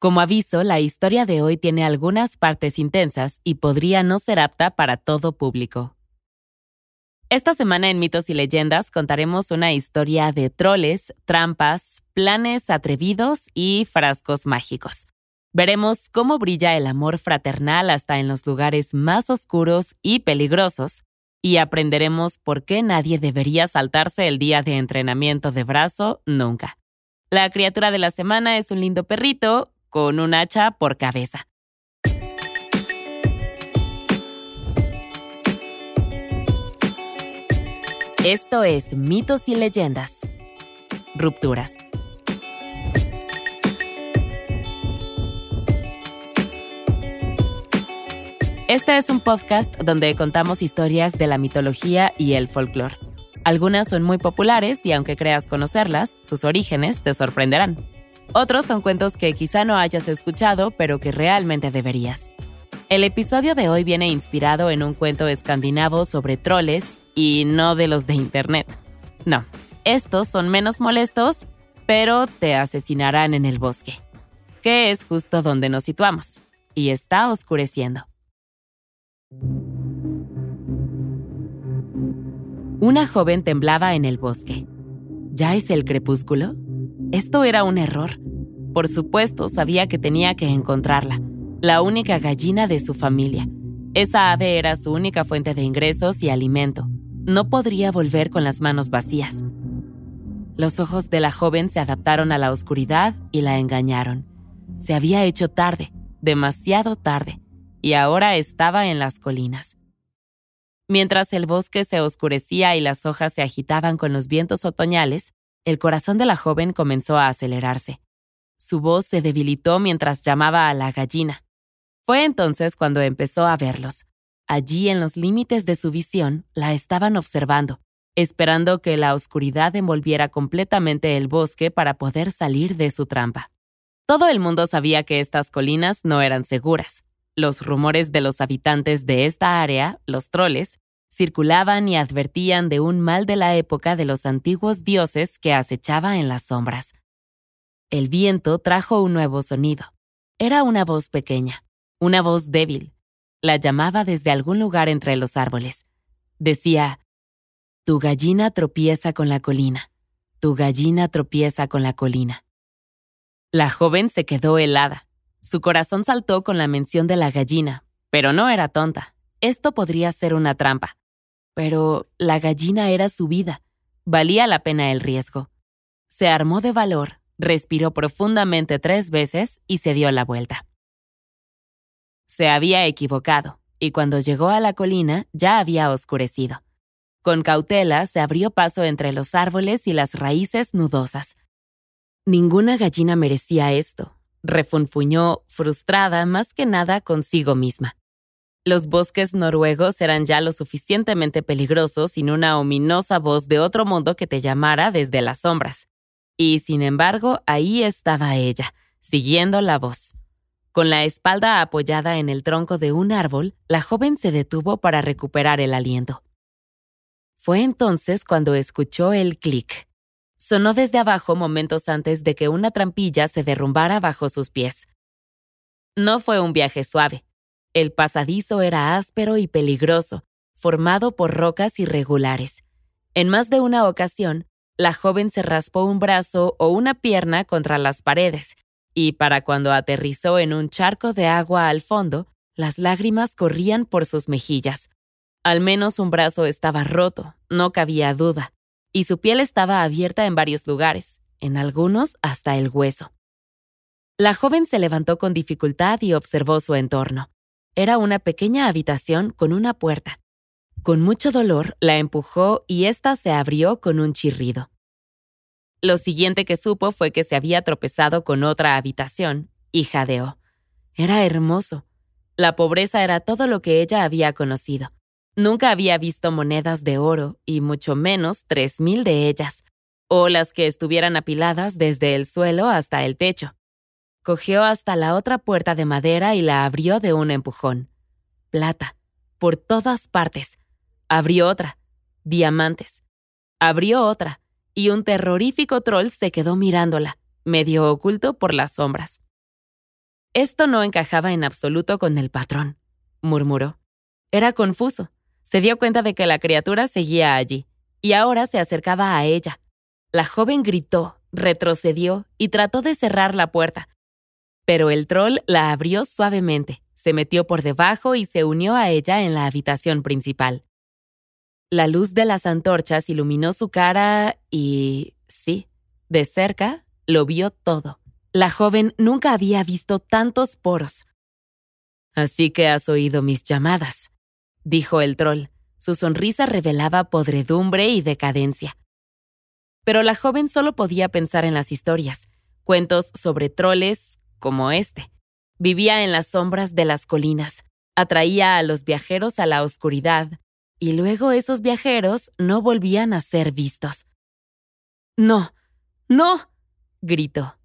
Como aviso, la historia de hoy tiene algunas partes intensas y podría no ser apta para todo público. Esta semana en Mitos y Leyendas contaremos una historia de troles, trampas, planes atrevidos y frascos mágicos. Veremos cómo brilla el amor fraternal hasta en los lugares más oscuros y peligrosos, y aprenderemos por qué nadie debería saltarse el día de entrenamiento de brazo nunca. La criatura de la semana es un lindo perrito con un hacha por cabeza. Esto es Mitos y Leyendas. Rupturas. Este es un podcast donde contamos historias de la mitología y el folclore. Algunas son muy populares y aunque creas conocerlas, sus orígenes te sorprenderán. Otros son cuentos que quizá no hayas escuchado, pero que realmente deberías. El episodio de hoy viene inspirado en un cuento escandinavo sobre troles y no de los de Internet. No, estos son menos molestos, pero te asesinarán en el bosque, que es justo donde nos situamos, y está oscureciendo. Una joven temblaba en el bosque. ¿Ya es el crepúsculo? Esto era un error. Por supuesto, sabía que tenía que encontrarla, la única gallina de su familia. Esa ave era su única fuente de ingresos y alimento. No podría volver con las manos vacías. Los ojos de la joven se adaptaron a la oscuridad y la engañaron. Se había hecho tarde, demasiado tarde y ahora estaba en las colinas. Mientras el bosque se oscurecía y las hojas se agitaban con los vientos otoñales, el corazón de la joven comenzó a acelerarse. Su voz se debilitó mientras llamaba a la gallina. Fue entonces cuando empezó a verlos. Allí en los límites de su visión la estaban observando, esperando que la oscuridad envolviera completamente el bosque para poder salir de su trampa. Todo el mundo sabía que estas colinas no eran seguras. Los rumores de los habitantes de esta área, los troles, circulaban y advertían de un mal de la época de los antiguos dioses que acechaba en las sombras. El viento trajo un nuevo sonido. Era una voz pequeña, una voz débil. La llamaba desde algún lugar entre los árboles. Decía, Tu gallina tropieza con la colina, tu gallina tropieza con la colina. La joven se quedó helada. Su corazón saltó con la mención de la gallina, pero no era tonta. Esto podría ser una trampa. Pero la gallina era su vida. Valía la pena el riesgo. Se armó de valor, respiró profundamente tres veces y se dio la vuelta. Se había equivocado, y cuando llegó a la colina ya había oscurecido. Con cautela se abrió paso entre los árboles y las raíces nudosas. Ninguna gallina merecía esto, refunfuñó, frustrada más que nada consigo misma. Los bosques noruegos eran ya lo suficientemente peligrosos sin una ominosa voz de otro mundo que te llamara desde las sombras. Y sin embargo, ahí estaba ella, siguiendo la voz. Con la espalda apoyada en el tronco de un árbol, la joven se detuvo para recuperar el aliento. Fue entonces cuando escuchó el clic sonó desde abajo momentos antes de que una trampilla se derrumbara bajo sus pies. No fue un viaje suave. El pasadizo era áspero y peligroso, formado por rocas irregulares. En más de una ocasión, la joven se raspó un brazo o una pierna contra las paredes, y para cuando aterrizó en un charco de agua al fondo, las lágrimas corrían por sus mejillas. Al menos un brazo estaba roto, no cabía duda y su piel estaba abierta en varios lugares, en algunos hasta el hueso. La joven se levantó con dificultad y observó su entorno. Era una pequeña habitación con una puerta. Con mucho dolor la empujó y ésta se abrió con un chirrido. Lo siguiente que supo fue que se había tropezado con otra habitación y jadeó. Era hermoso. La pobreza era todo lo que ella había conocido. Nunca había visto monedas de oro, y mucho menos tres mil de ellas, o las que estuvieran apiladas desde el suelo hasta el techo. Cogió hasta la otra puerta de madera y la abrió de un empujón. Plata, por todas partes. Abrió otra. Diamantes. Abrió otra, y un terrorífico troll se quedó mirándola, medio oculto por las sombras. Esto no encajaba en absoluto con el patrón, murmuró. Era confuso. Se dio cuenta de que la criatura seguía allí, y ahora se acercaba a ella. La joven gritó, retrocedió y trató de cerrar la puerta. Pero el troll la abrió suavemente, se metió por debajo y se unió a ella en la habitación principal. La luz de las antorchas iluminó su cara y, sí, de cerca lo vio todo. La joven nunca había visto tantos poros. Así que has oído mis llamadas, dijo el troll. Su sonrisa revelaba podredumbre y decadencia. Pero la joven solo podía pensar en las historias, cuentos sobre troles como este. Vivía en las sombras de las colinas, atraía a los viajeros a la oscuridad, y luego esos viajeros no volvían a ser vistos. No, no, gritó.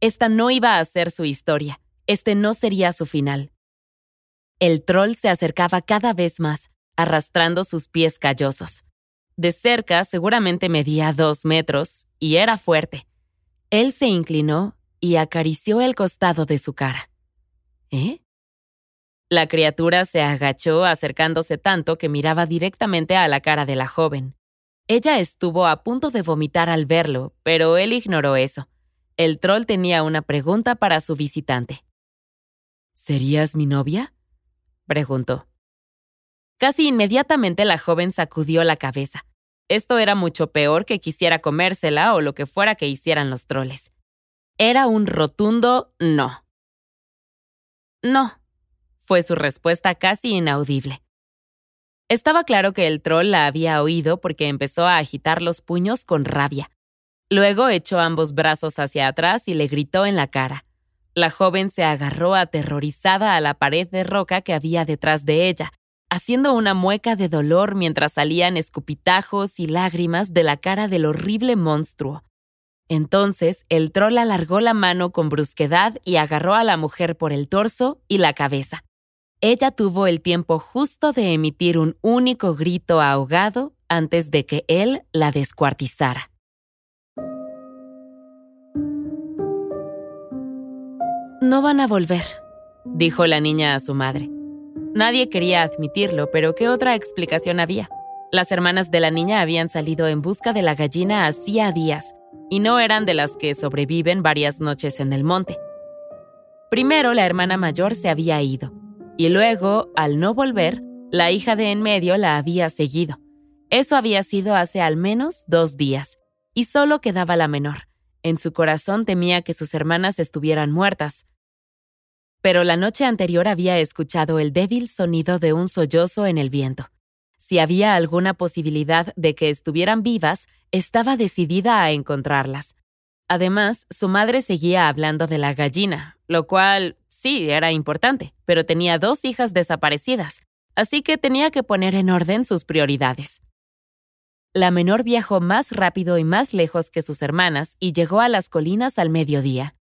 Esta no iba a ser su historia, este no sería su final. El troll se acercaba cada vez más, arrastrando sus pies callosos. De cerca seguramente medía dos metros y era fuerte. Él se inclinó y acarició el costado de su cara. ¿Eh? La criatura se agachó acercándose tanto que miraba directamente a la cara de la joven. Ella estuvo a punto de vomitar al verlo, pero él ignoró eso. El troll tenía una pregunta para su visitante. ¿Serías mi novia? preguntó. Casi inmediatamente la joven sacudió la cabeza. Esto era mucho peor que quisiera comérsela o lo que fuera que hicieran los troles. Era un rotundo no. No, fue su respuesta casi inaudible. Estaba claro que el troll la había oído porque empezó a agitar los puños con rabia. Luego echó ambos brazos hacia atrás y le gritó en la cara. La joven se agarró aterrorizada a la pared de roca que había detrás de ella, haciendo una mueca de dolor mientras salían escupitajos y lágrimas de la cara del horrible monstruo. Entonces el troll alargó la mano con brusquedad y agarró a la mujer por el torso y la cabeza. Ella tuvo el tiempo justo de emitir un único grito ahogado antes de que él la descuartizara. No van a volver, dijo la niña a su madre. Nadie quería admitirlo, pero ¿qué otra explicación había? Las hermanas de la niña habían salido en busca de la gallina hacía días, y no eran de las que sobreviven varias noches en el monte. Primero la hermana mayor se había ido, y luego, al no volver, la hija de en medio la había seguido. Eso había sido hace al menos dos días, y solo quedaba la menor. En su corazón temía que sus hermanas estuvieran muertas, pero la noche anterior había escuchado el débil sonido de un sollozo en el viento. Si había alguna posibilidad de que estuvieran vivas, estaba decidida a encontrarlas. Además, su madre seguía hablando de la gallina, lo cual sí era importante, pero tenía dos hijas desaparecidas, así que tenía que poner en orden sus prioridades. La menor viajó más rápido y más lejos que sus hermanas y llegó a las colinas al mediodía.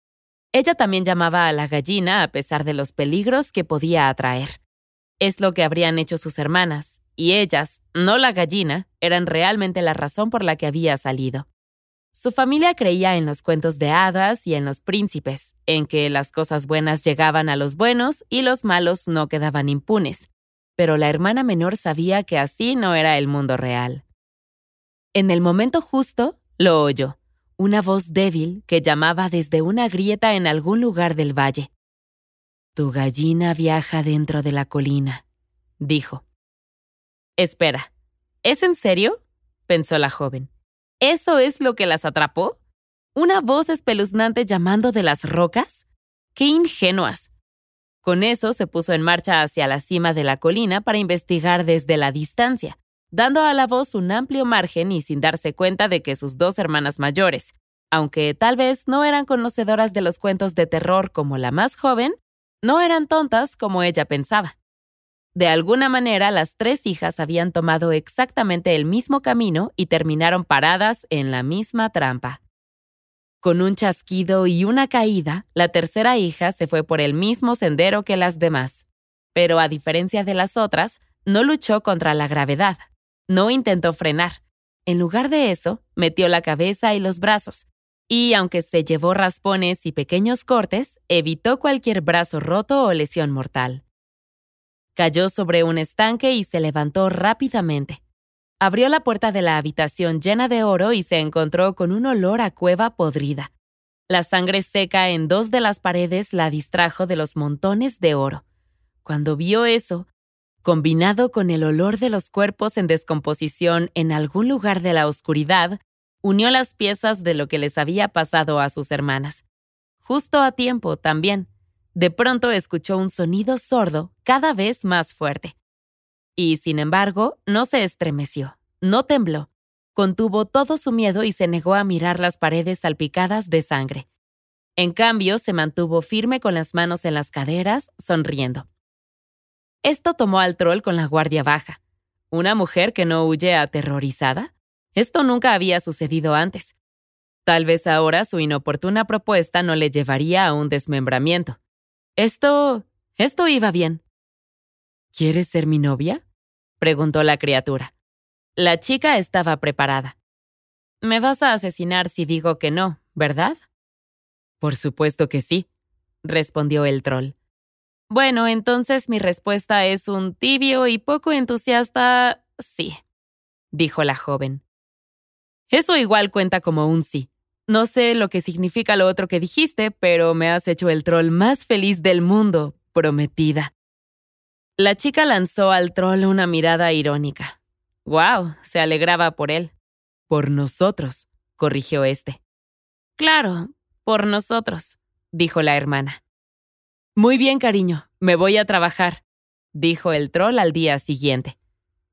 Ella también llamaba a la gallina a pesar de los peligros que podía atraer. Es lo que habrían hecho sus hermanas, y ellas, no la gallina, eran realmente la razón por la que había salido. Su familia creía en los cuentos de hadas y en los príncipes, en que las cosas buenas llegaban a los buenos y los malos no quedaban impunes. Pero la hermana menor sabía que así no era el mundo real. En el momento justo, lo oyó una voz débil que llamaba desde una grieta en algún lugar del valle. Tu gallina viaja dentro de la colina, dijo. Espera, ¿es en serio? pensó la joven. ¿Eso es lo que las atrapó? ¿Una voz espeluznante llamando de las rocas? ¡Qué ingenuas! Con eso se puso en marcha hacia la cima de la colina para investigar desde la distancia dando a la voz un amplio margen y sin darse cuenta de que sus dos hermanas mayores, aunque tal vez no eran conocedoras de los cuentos de terror como la más joven, no eran tontas como ella pensaba. De alguna manera, las tres hijas habían tomado exactamente el mismo camino y terminaron paradas en la misma trampa. Con un chasquido y una caída, la tercera hija se fue por el mismo sendero que las demás. Pero a diferencia de las otras, no luchó contra la gravedad. No intentó frenar. En lugar de eso, metió la cabeza y los brazos. y aunque se llevó raspones y pequeños cortes, evitó cualquier brazo roto o lesión mortal. Cayó sobre un estanque y se levantó rápidamente. Abrió la puerta de la habitación llena de oro y se encontró con un olor a cueva podrida. La sangre seca en dos de las paredes la distrajo de los montones de oro. Cuando vio eso, combinado con el olor de los cuerpos en descomposición en algún lugar de la oscuridad, unió las piezas de lo que les había pasado a sus hermanas. Justo a tiempo también. De pronto escuchó un sonido sordo cada vez más fuerte. Y, sin embargo, no se estremeció, no tembló, contuvo todo su miedo y se negó a mirar las paredes salpicadas de sangre. En cambio, se mantuvo firme con las manos en las caderas, sonriendo. Esto tomó al troll con la guardia baja. ¿Una mujer que no huye aterrorizada? Esto nunca había sucedido antes. Tal vez ahora su inoportuna propuesta no le llevaría a un desmembramiento. Esto... esto iba bien. ¿Quieres ser mi novia? preguntó la criatura. La chica estaba preparada. Me vas a asesinar si digo que no, ¿verdad? Por supuesto que sí, respondió el troll. Bueno, entonces mi respuesta es un tibio y poco entusiasta sí, dijo la joven. Eso igual cuenta como un sí. No sé lo que significa lo otro que dijiste, pero me has hecho el troll más feliz del mundo, prometida. La chica lanzó al troll una mirada irónica. ¡Wow! Se alegraba por él. Por nosotros, corrigió este. Claro, por nosotros, dijo la hermana. Muy bien, cariño, me voy a trabajar, dijo el troll al día siguiente.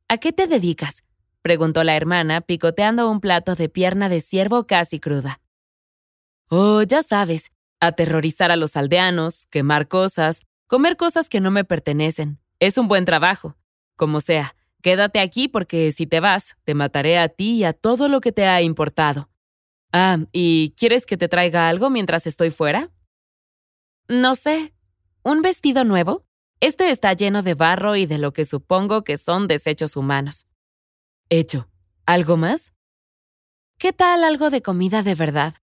¿A qué te dedicas? preguntó la hermana, picoteando un plato de pierna de ciervo casi cruda. Oh, ya sabes, aterrorizar a los aldeanos, quemar cosas, comer cosas que no me pertenecen. Es un buen trabajo. Como sea, quédate aquí porque si te vas, te mataré a ti y a todo lo que te ha importado. Ah, ¿y quieres que te traiga algo mientras estoy fuera? No sé. ¿Un vestido nuevo? Este está lleno de barro y de lo que supongo que son desechos humanos. Hecho. ¿Algo más? ¿Qué tal algo de comida de verdad?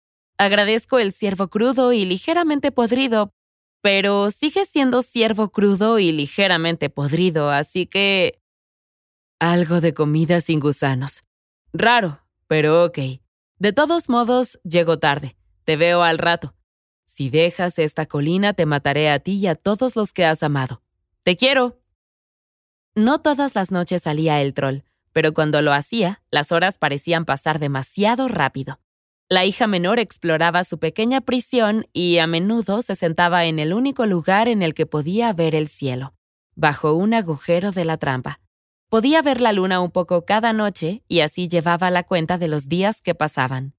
Agradezco el ciervo crudo y ligeramente podrido, pero sigue siendo ciervo crudo y ligeramente podrido, así que... Algo de comida sin gusanos. Raro, pero ok. De todos modos, llego tarde. Te veo al rato. Si dejas esta colina, te mataré a ti y a todos los que has amado. Te quiero. No todas las noches salía el troll, pero cuando lo hacía, las horas parecían pasar demasiado rápido. La hija menor exploraba su pequeña prisión y a menudo se sentaba en el único lugar en el que podía ver el cielo, bajo un agujero de la trampa. Podía ver la luna un poco cada noche y así llevaba la cuenta de los días que pasaban.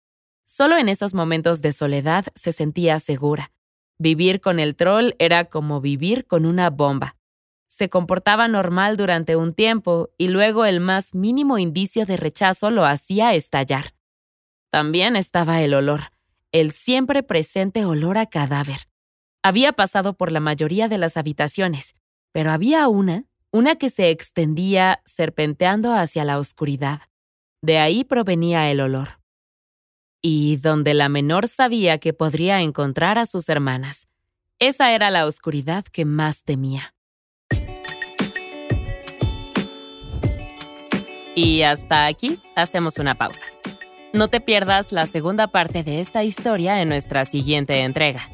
Solo en esos momentos de soledad se sentía segura. Vivir con el troll era como vivir con una bomba se comportaba normal durante un tiempo y luego el más mínimo indicio de rechazo lo hacía estallar. También estaba el olor, el siempre presente olor a cadáver. Había pasado por la mayoría de las habitaciones, pero había una, una que se extendía serpenteando hacia la oscuridad. De ahí provenía el olor. Y donde la menor sabía que podría encontrar a sus hermanas. Esa era la oscuridad que más temía. Y hasta aquí hacemos una pausa. No te pierdas la segunda parte de esta historia en nuestra siguiente entrega.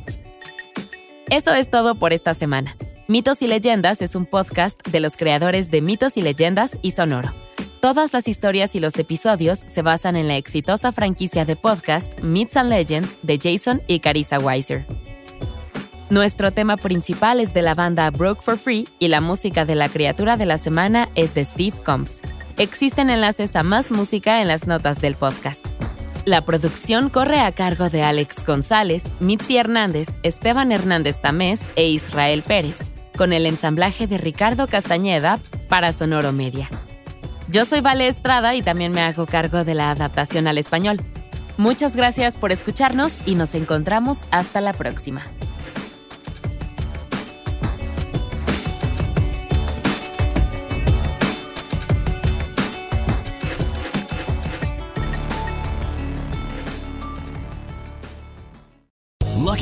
Eso es todo por esta semana. Mitos y Leyendas es un podcast de los creadores de Mitos y Leyendas y Sonoro. Todas las historias y los episodios se basan en la exitosa franquicia de podcast Myths and Legends de Jason y Carissa Weiser. Nuestro tema principal es de la banda Broke for Free y la música de la criatura de la semana es de Steve Combs. Existen enlaces a más música en las notas del podcast. La producción corre a cargo de Alex González, Mitzi Hernández, Esteban Hernández Tamés e Israel Pérez, con el ensamblaje de Ricardo Castañeda para Sonoro Media. Yo soy Vale Estrada y también me hago cargo de la adaptación al español. Muchas gracias por escucharnos y nos encontramos hasta la próxima.